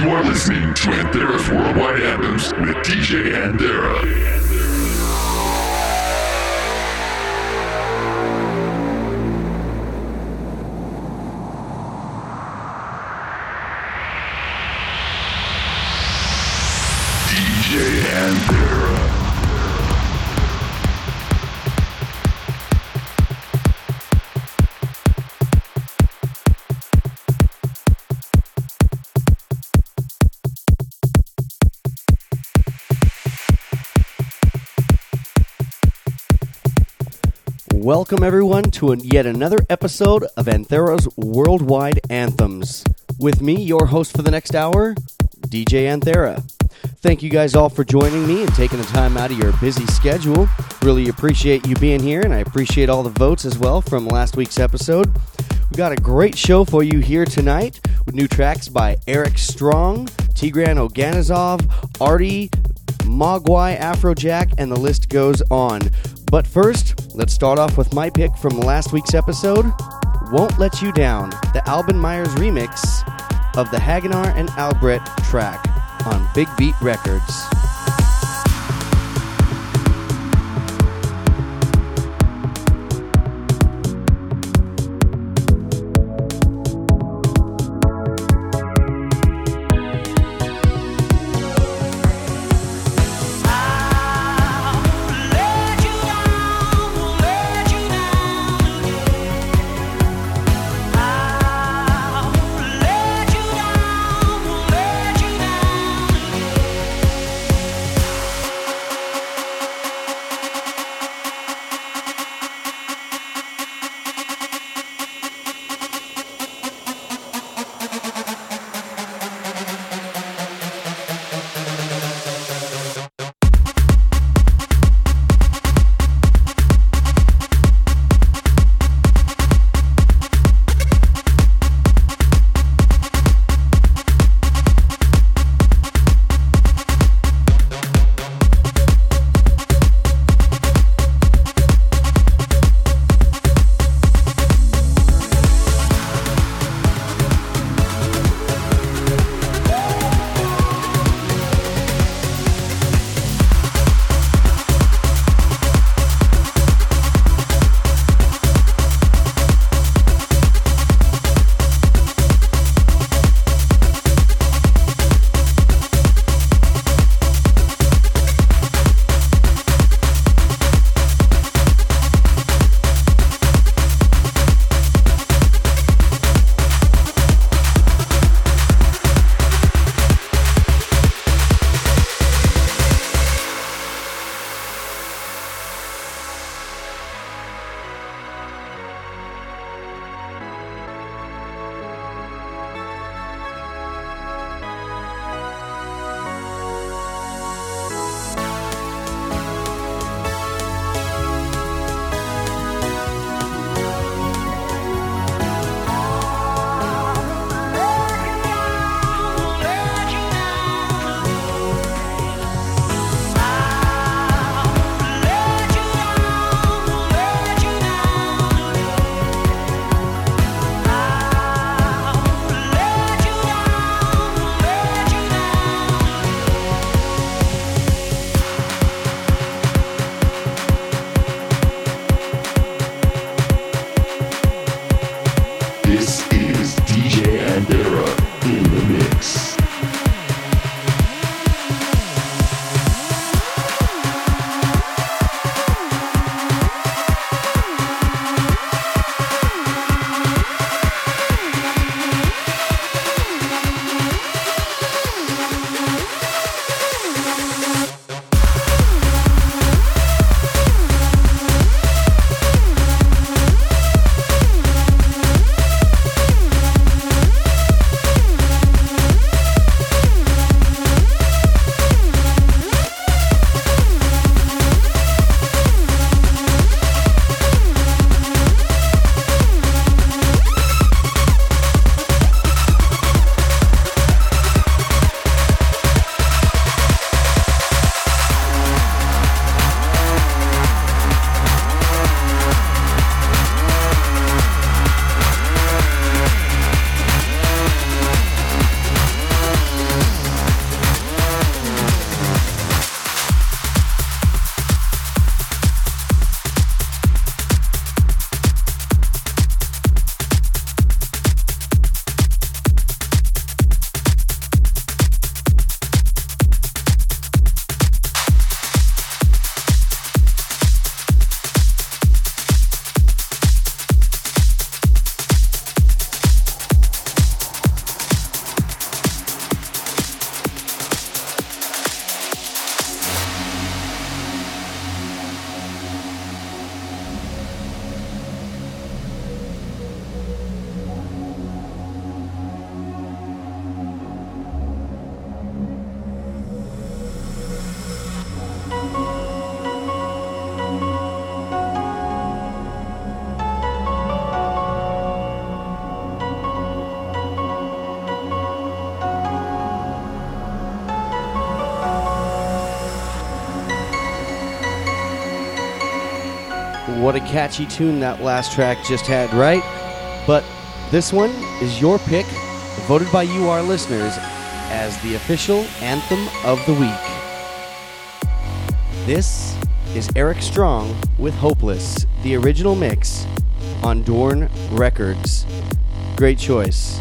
You are listening to Anthera's Worldwide Anthems with DJ Anthera. Welcome, everyone, to yet another episode of Anthera's Worldwide Anthems. With me, your host for the next hour, DJ Anthera. Thank you guys all for joining me and taking the time out of your busy schedule. Really appreciate you being here, and I appreciate all the votes as well from last week's episode. We got a great show for you here tonight with new tracks by Eric Strong, Tigran Oganezov, Arty, Mogwai, Afrojack, and the list goes on. But first, let's start off with my pick from last week's episode Won't Let You Down, the Alban Myers remix of the Hagenar and Albrecht track on Big Beat Records. What a catchy tune that last track just had, right? But this one is your pick, voted by you, our listeners, as the official anthem of the week. This is Eric Strong with Hopeless, the original mix on Dorn Records. Great choice.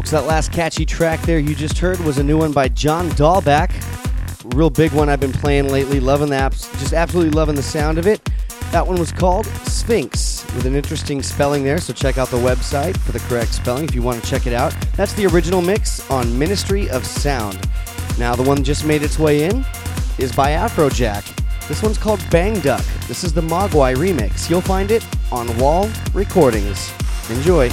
Folks. That last catchy track there you just heard was a new one by John Dahlback. Real big one I've been playing lately. Loving the just absolutely loving the sound of it. That one was called Sphinx with an interesting spelling there, so check out the website for the correct spelling if you want to check it out. That's the original mix on Ministry of Sound. Now, the one just made its way in is by Afrojack. This one's called Bangduck. This is the Mogwai remix. You'll find it on Wall Recordings. Enjoy.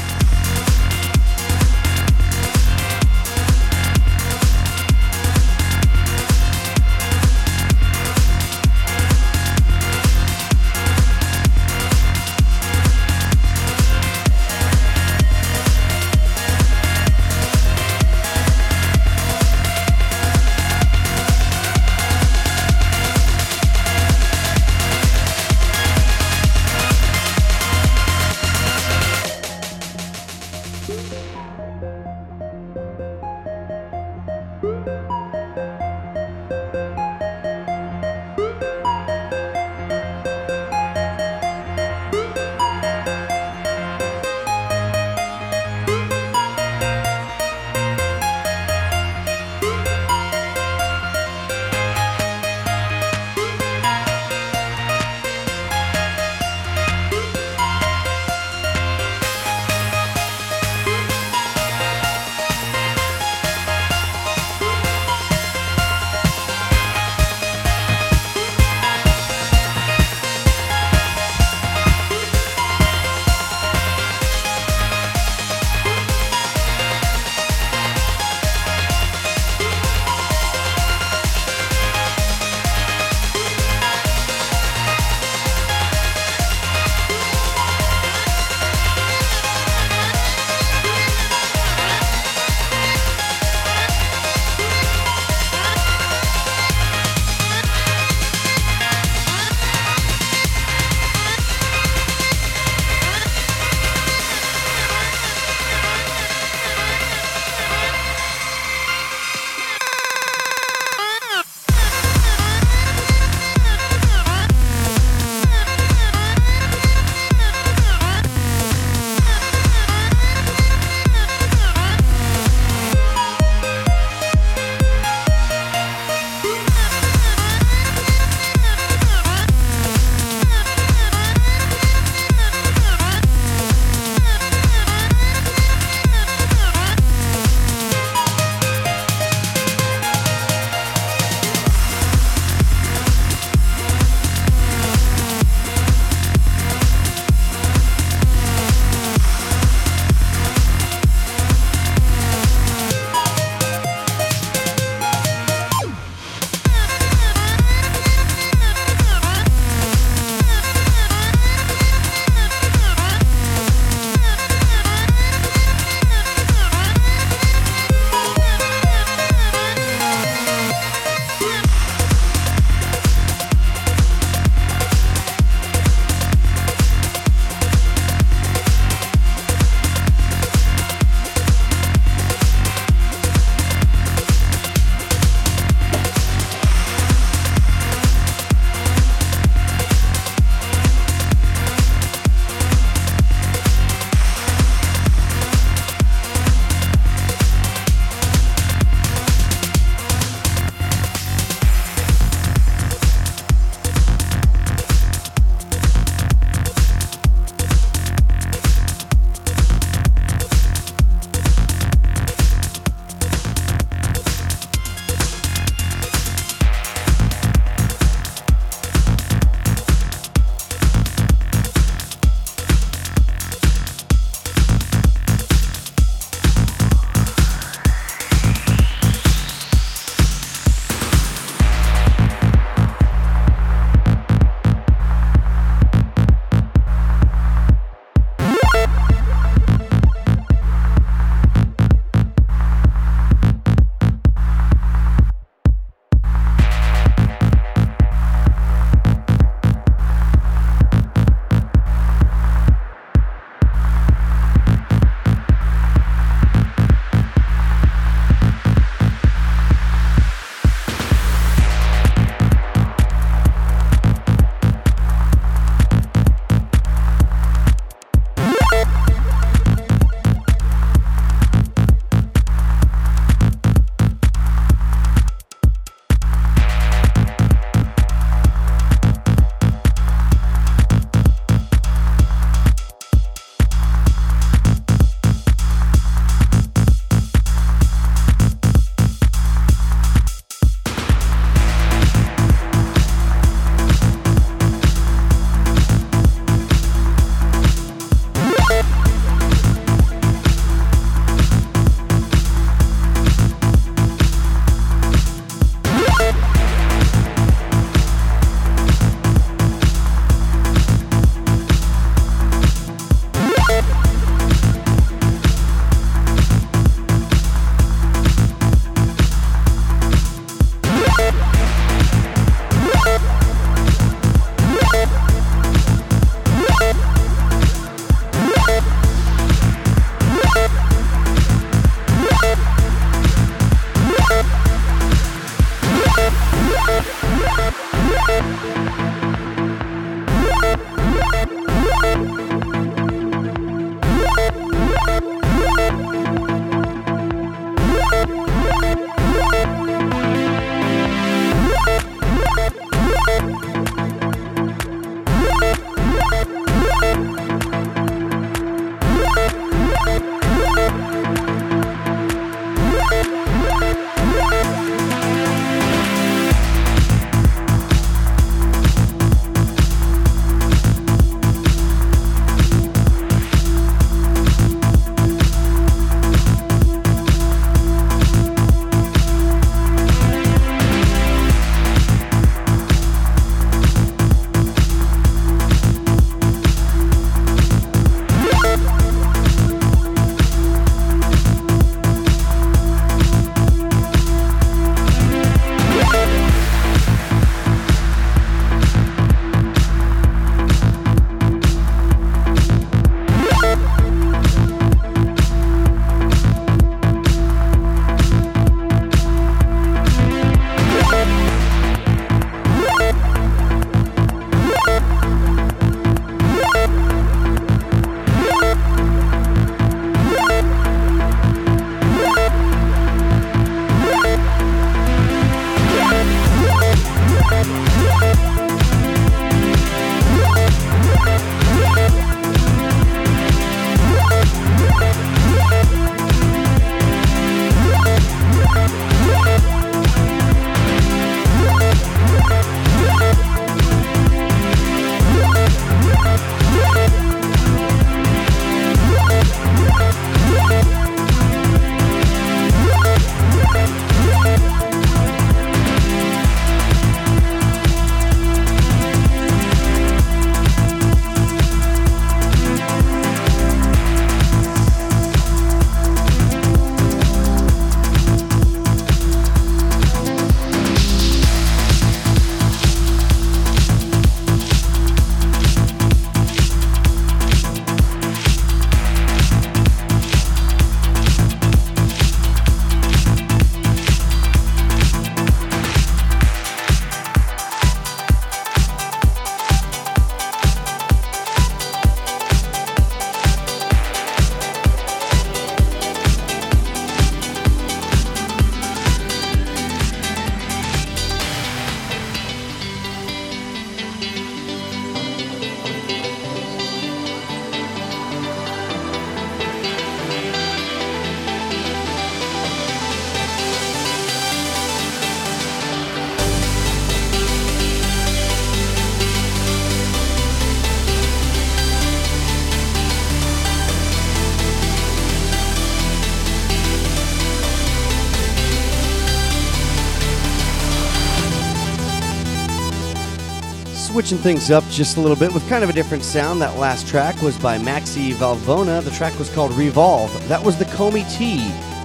Switching things up just a little bit with kind of a different sound. That last track was by Maxi Valvona. The track was called Revolve. That was the Comey T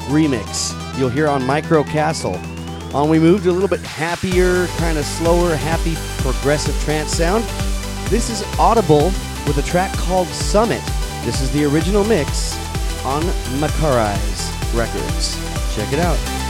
remix you'll hear on Micro Castle. On we moved a little bit happier, kind of slower, happy, progressive trance sound. This is Audible with a track called Summit. This is the original mix on Makarai's Records. Check it out.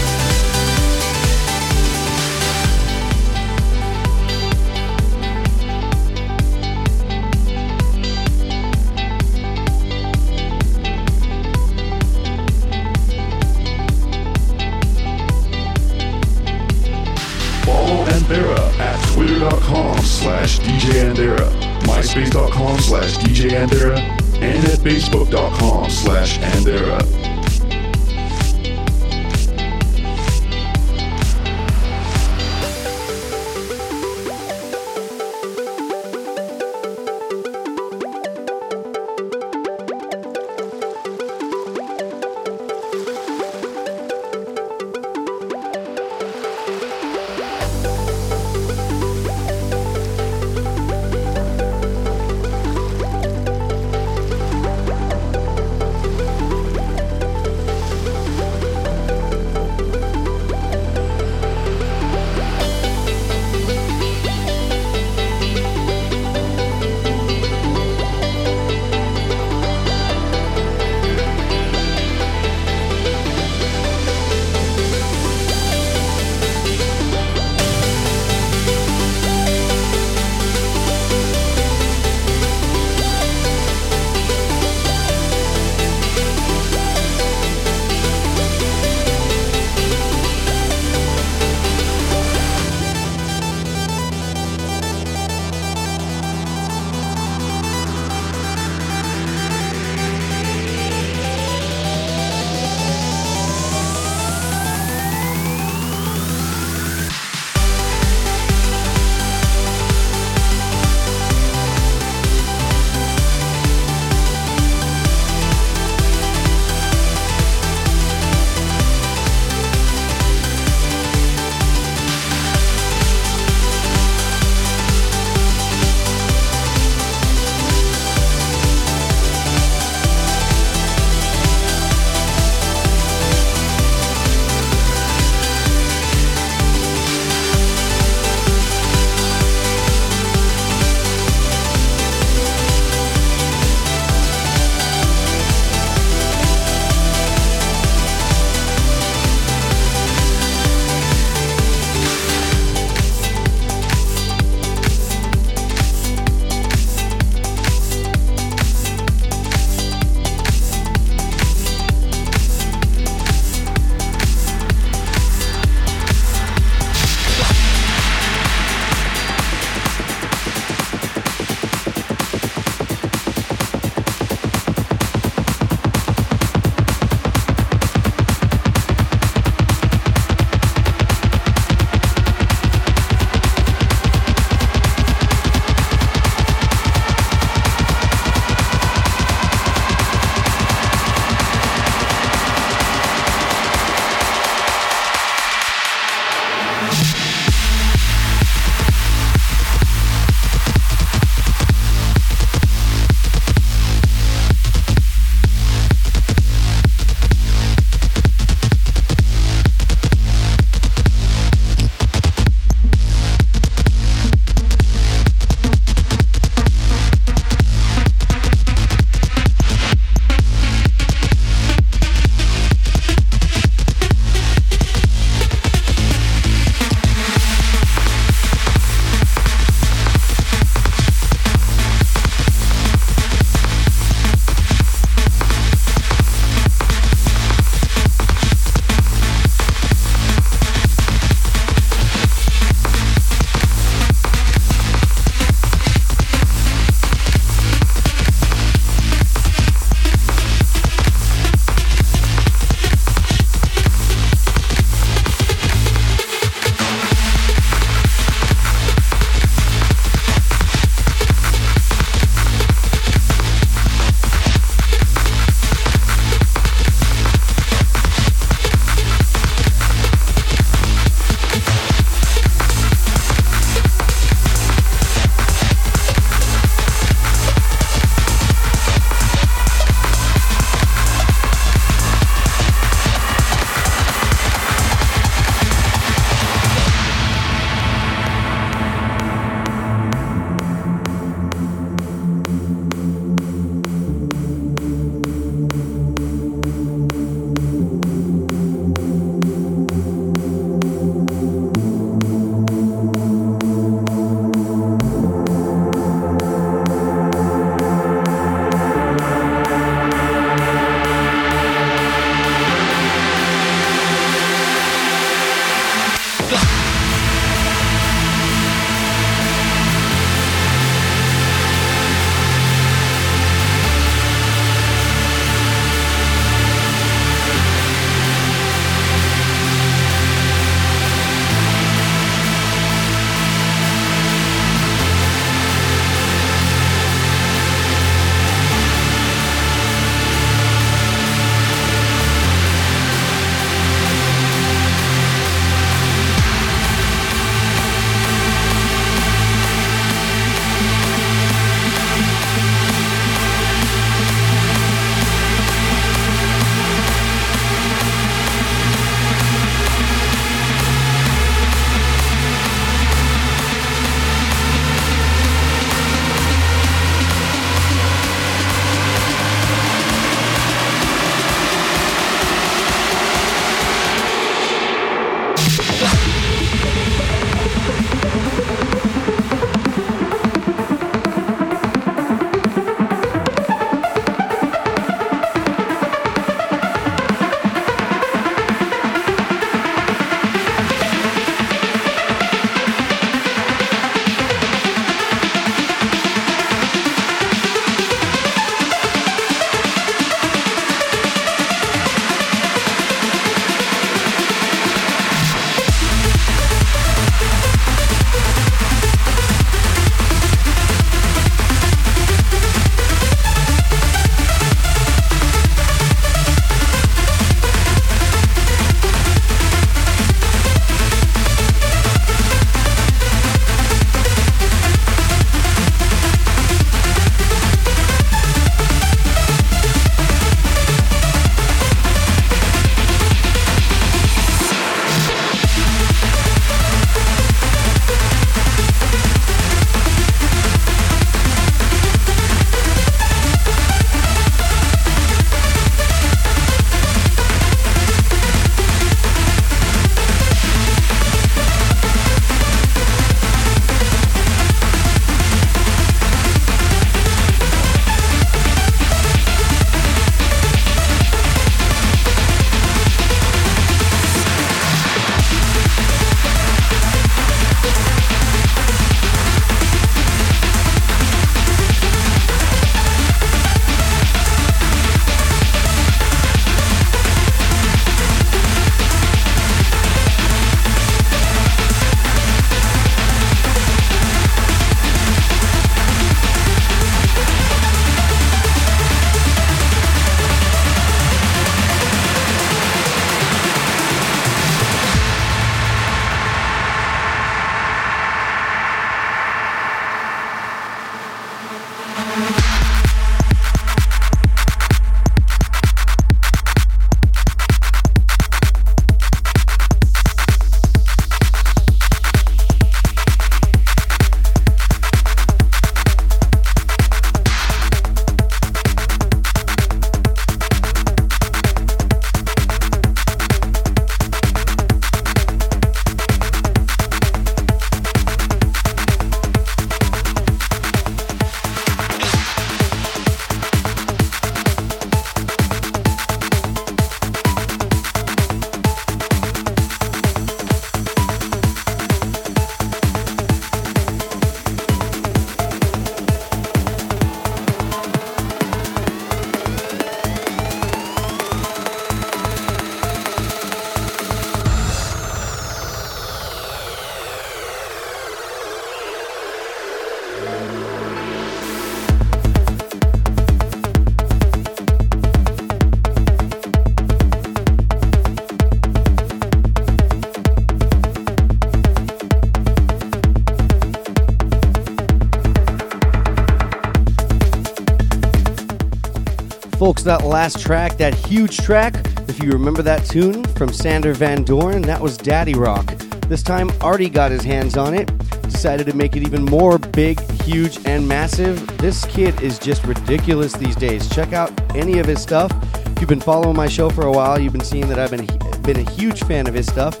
Folks, that last track, that huge track, if you remember that tune from Sander Van Doorn, that was Daddy Rock. This time, Arty got his hands on it, decided to make it even more big, huge, and massive. This kid is just ridiculous these days. Check out any of his stuff. If you've been following my show for a while, you've been seeing that I've been, been a huge fan of his stuff.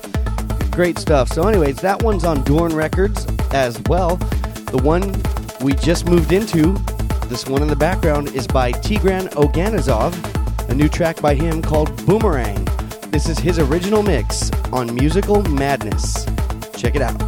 Great stuff. So, anyways, that one's on Dorn Records as well. The one we just moved into, this one in the background, is by Tigran Oganezov, a new track by him called Boomerang. This is his original mix on Musical Madness. Check it out.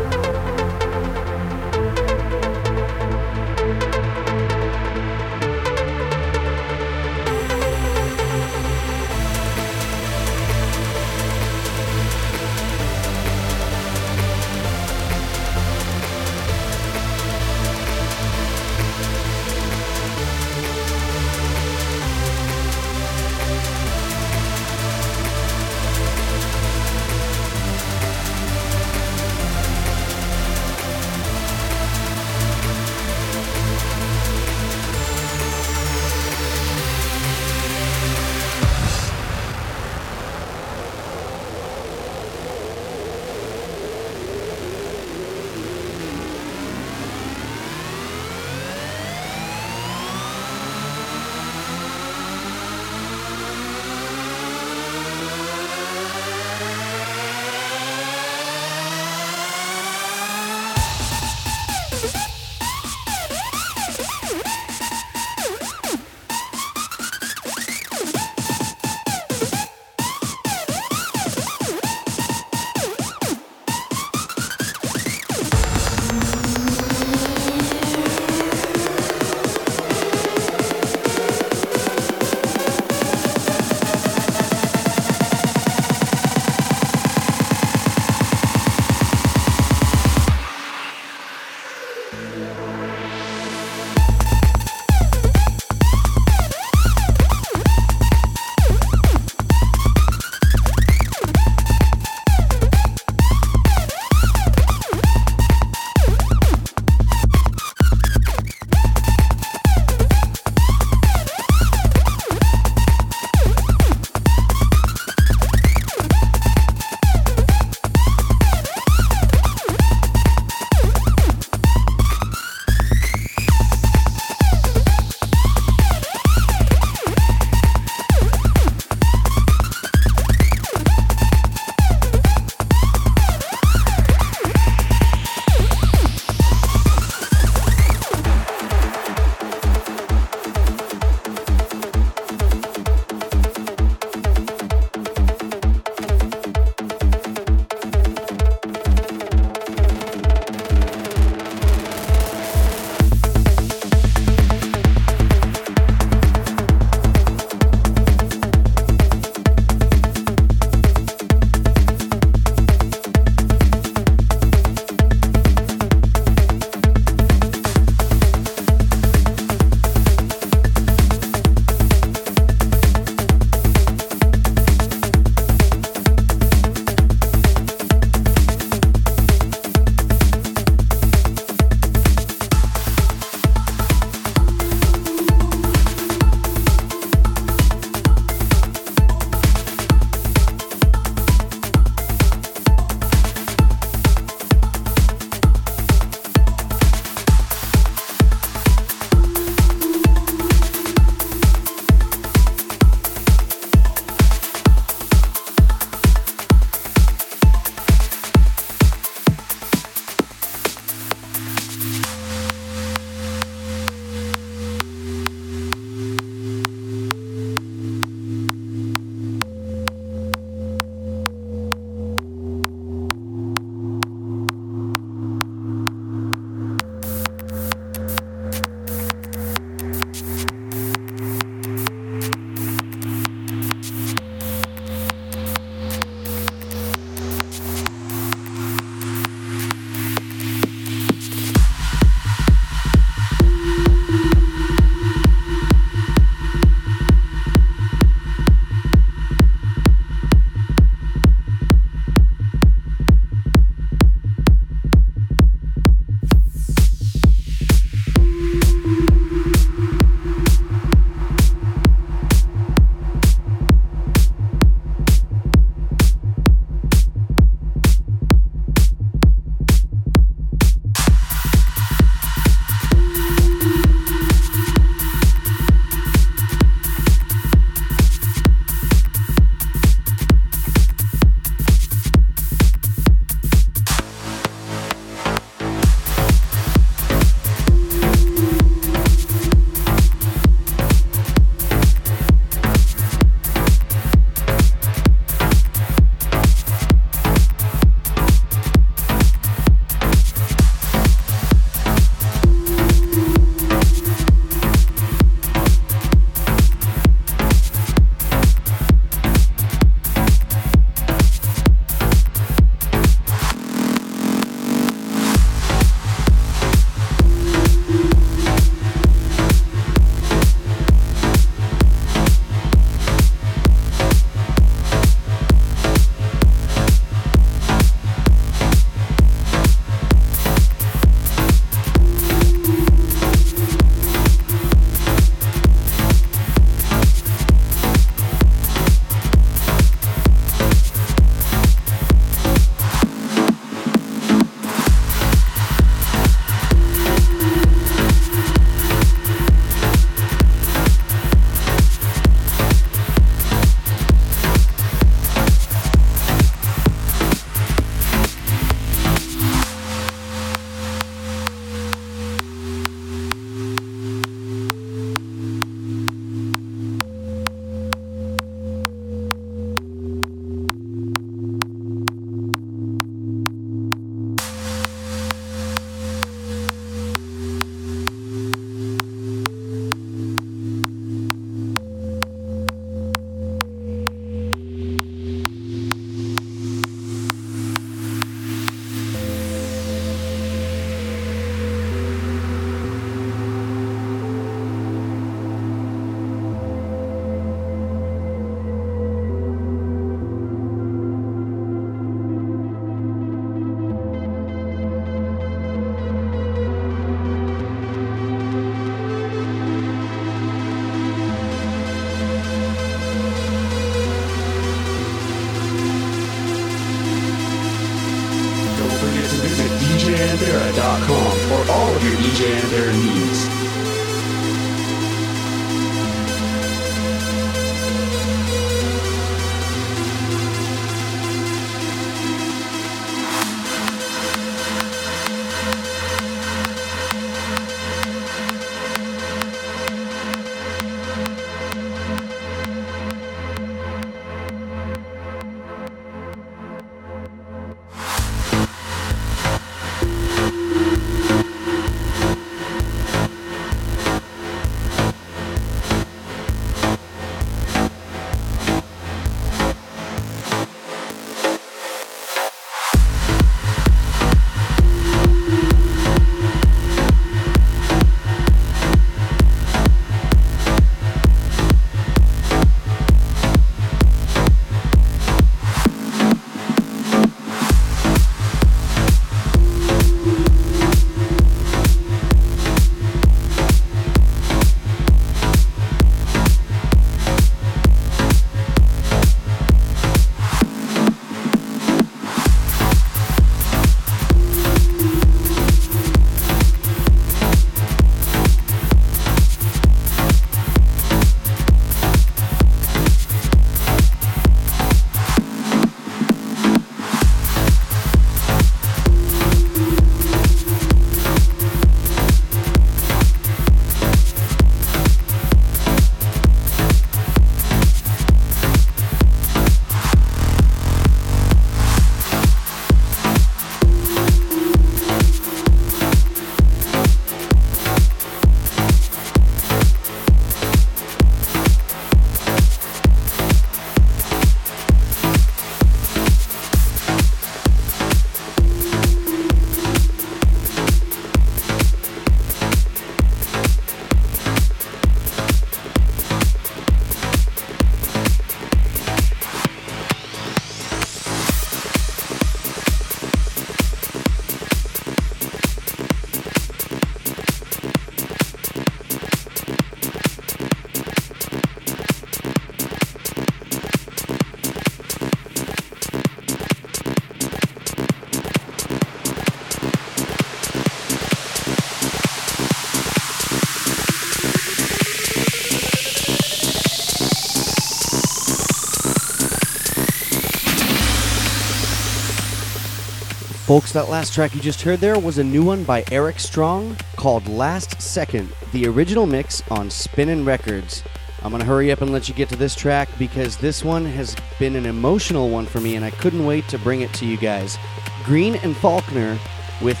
Folks, that last track you just heard there was a new one by Eric Strong called Last Second, the original mix on Spinnin' Records. I'm going to hurry up and let you get to this track because this one has been an emotional one for me and I couldn't wait to bring it to you guys. Green and Faulkner with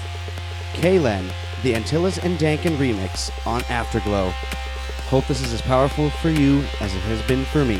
Kalen, the Antillas and Dankann remix on Afterglow. Hope this is as powerful for you as it has been for me.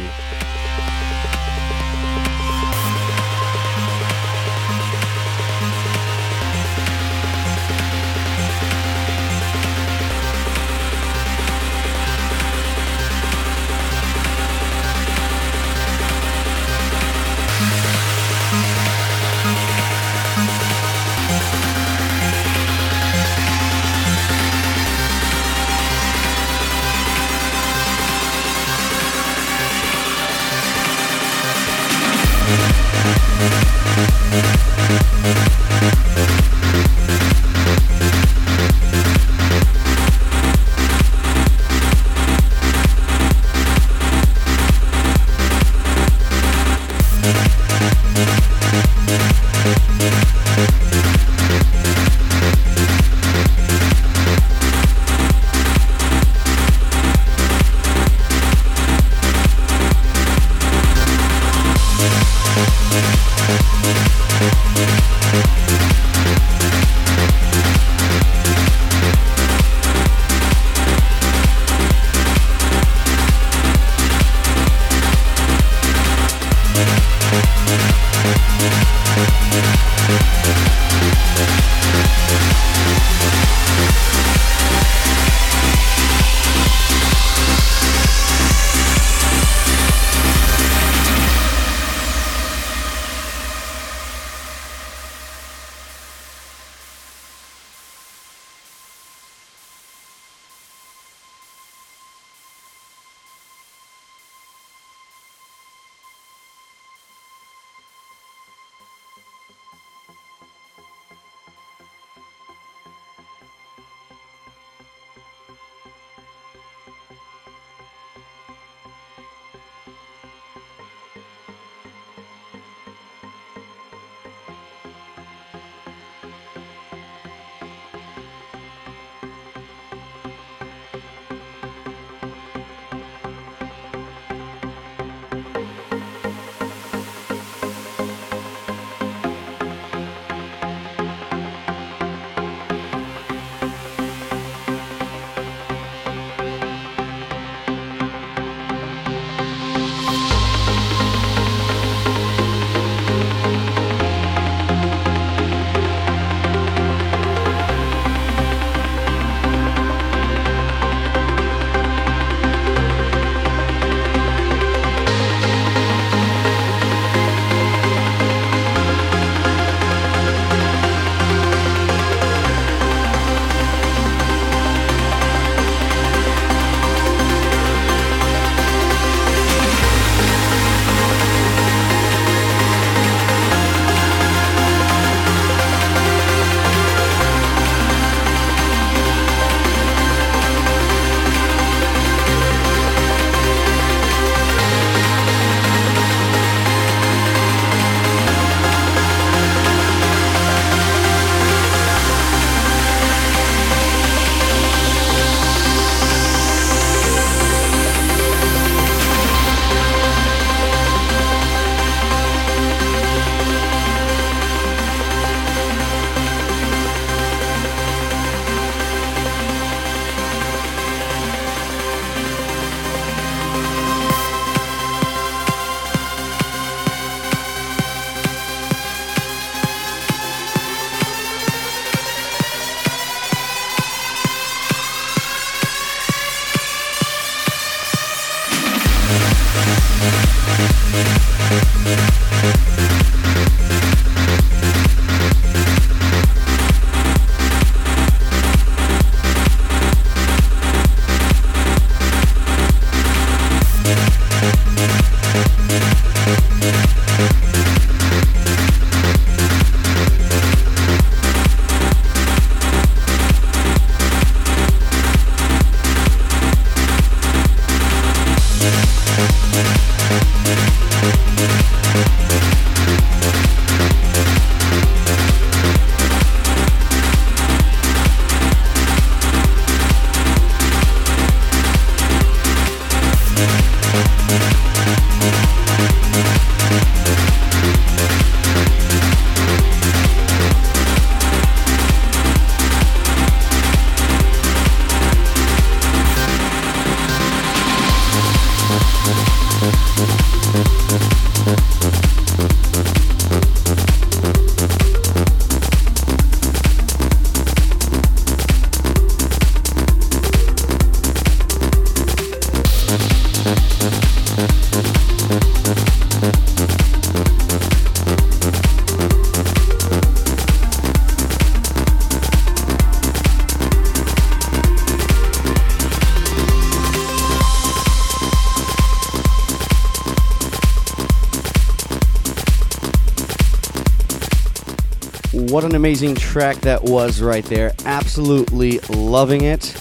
Amazing track that was right there. Absolutely loving it.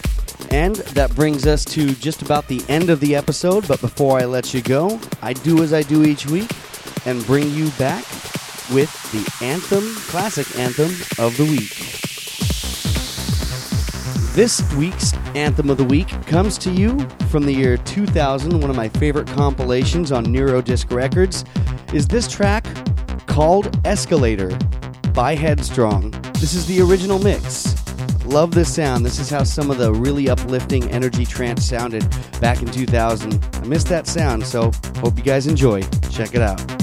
And that brings us to just about the end of the episode. But before I let you go, I do as I do each week and bring you back with the anthem, classic anthem of the week. This week's Anthem of the Week comes to you from the year 2000. One of my favorite compilations on Neurodisc Records is this track called Escalator by Headstrong. This is the original mix. Love this sound. This is how some of the really uplifting energy trance sounded back in 2000. I missed that sound, so hope you guys enjoy. Check it out.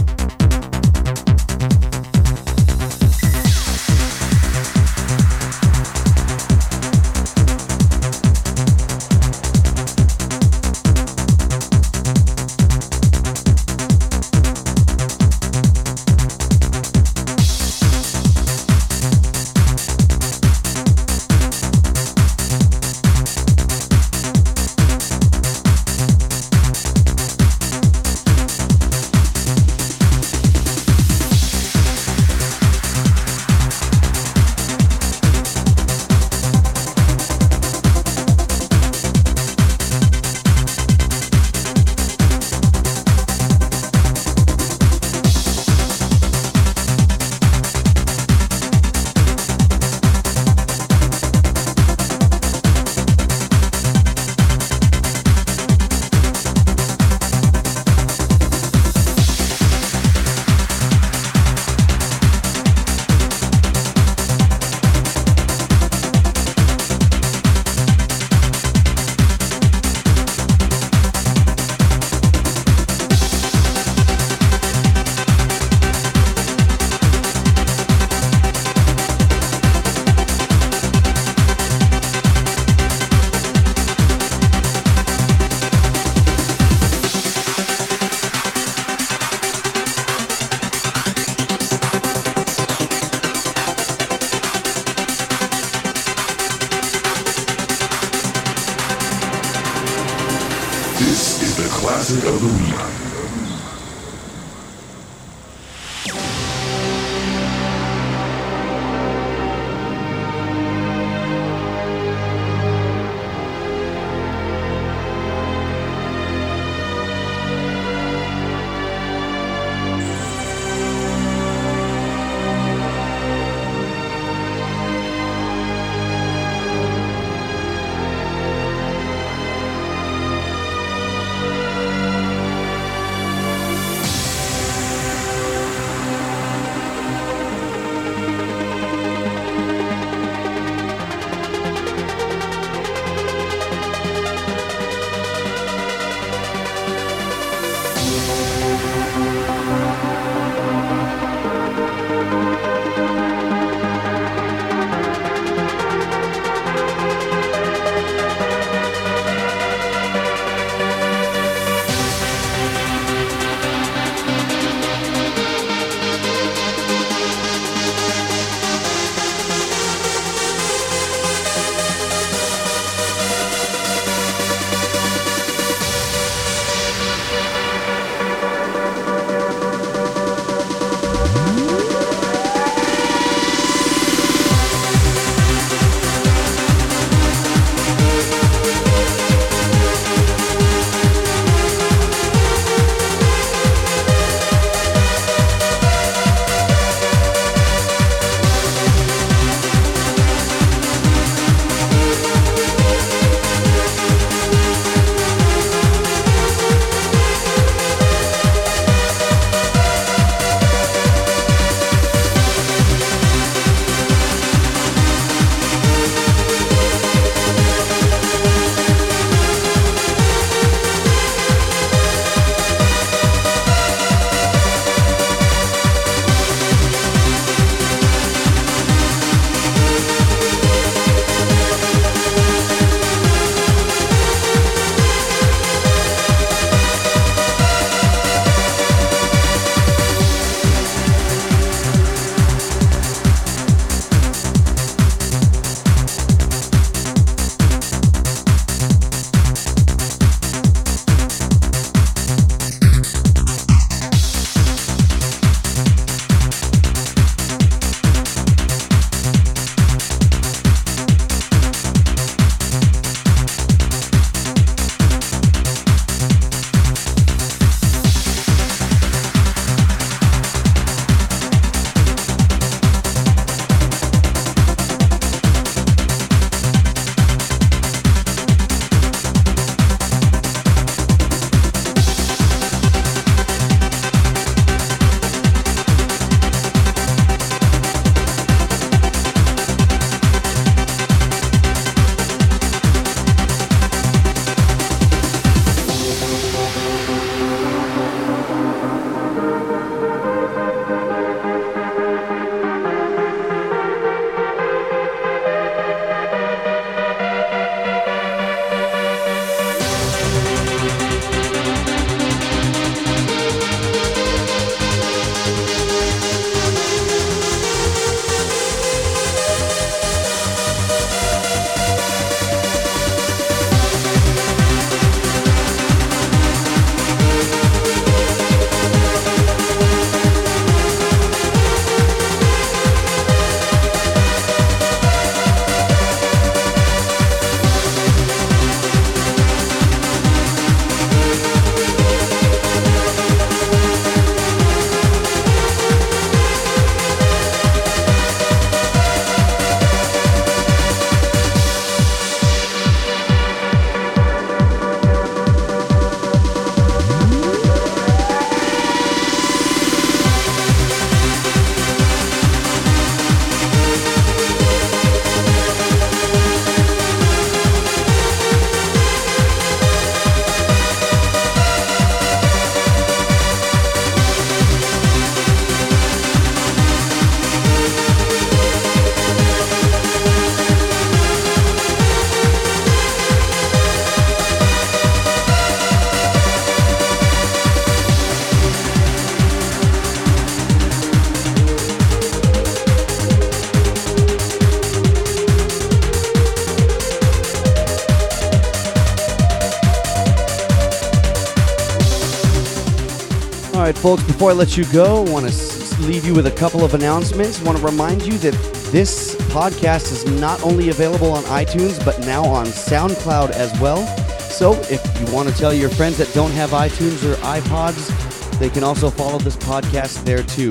Folks, before I let you go, I want to leave you with a couple of announcements. I want to remind you that this podcast is not only available on iTunes, but now on SoundCloud as well. So if you want to tell your friends that don't have iTunes or iPods, they can also follow this podcast there too.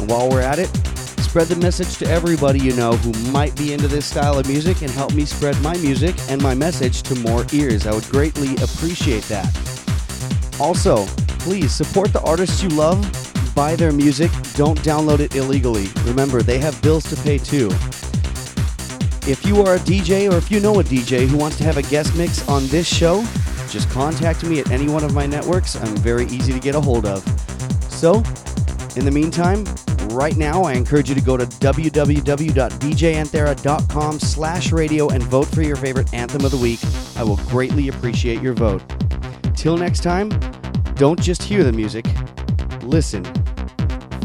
And while we're at it, spread the message to everybody you know who might be into this style of music and help me spread my music and my message to more ears. I would greatly appreciate that. Also, please support the artists you love, buy their music, don't download it illegally. Remember, they have bills to pay too. If you are a DJ or if you know a DJ who wants to have a guest mix on this show, just contact me at any one of my networks. I'm very easy to get a hold of. So, in the meantime, right now, I encourage you to go to www.djanthera.com slash radio and vote for your favorite anthem of the week. I will greatly appreciate your vote. Till next time, don't just hear the music, listen,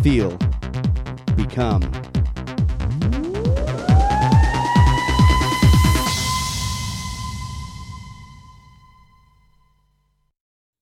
feel, become.